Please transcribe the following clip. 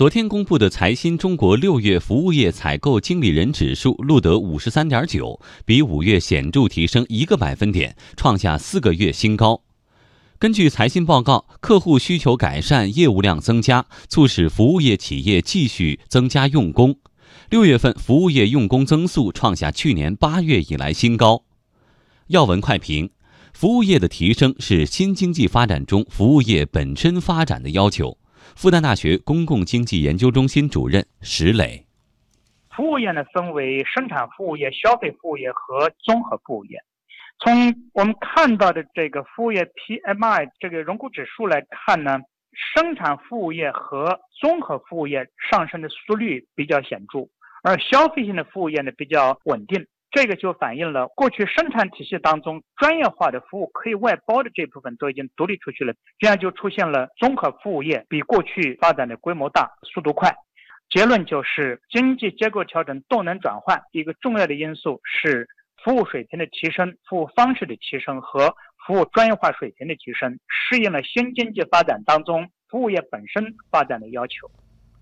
昨天公布的财新中国六月服务业采购经理人指数录得五十三点九，比五月显著提升一个百分点，创下四个月新高。根据财新报告，客户需求改善，业务量增加，促使服务业企业继续增加用工。六月份服务业用工增速创下去年八月以来新高。要闻快评：服务业的提升是新经济发展中服务业本身发展的要求。复旦大学公共经济研究中心主任石磊：服务业呢，分为生产服务业、消费服务业和综合服务业。从我们看到的这个服务业 PMI 这个荣枯指数来看呢，生产服务业和综合服务业上升的速率比较显著，而消费性的服务业呢比较稳定。这个就反映了过去生产体系当中专业化的服务可以外包的这部分都已经独立出去了，这样就出现了综合服务业比过去发展的规模大、速度快。结论就是经济结构调整、动能转换一个重要的因素是服务水平的提升、服务方式的提升和服务专业化水平的提升，适应了新经济发展当中服务业本身发展的要求。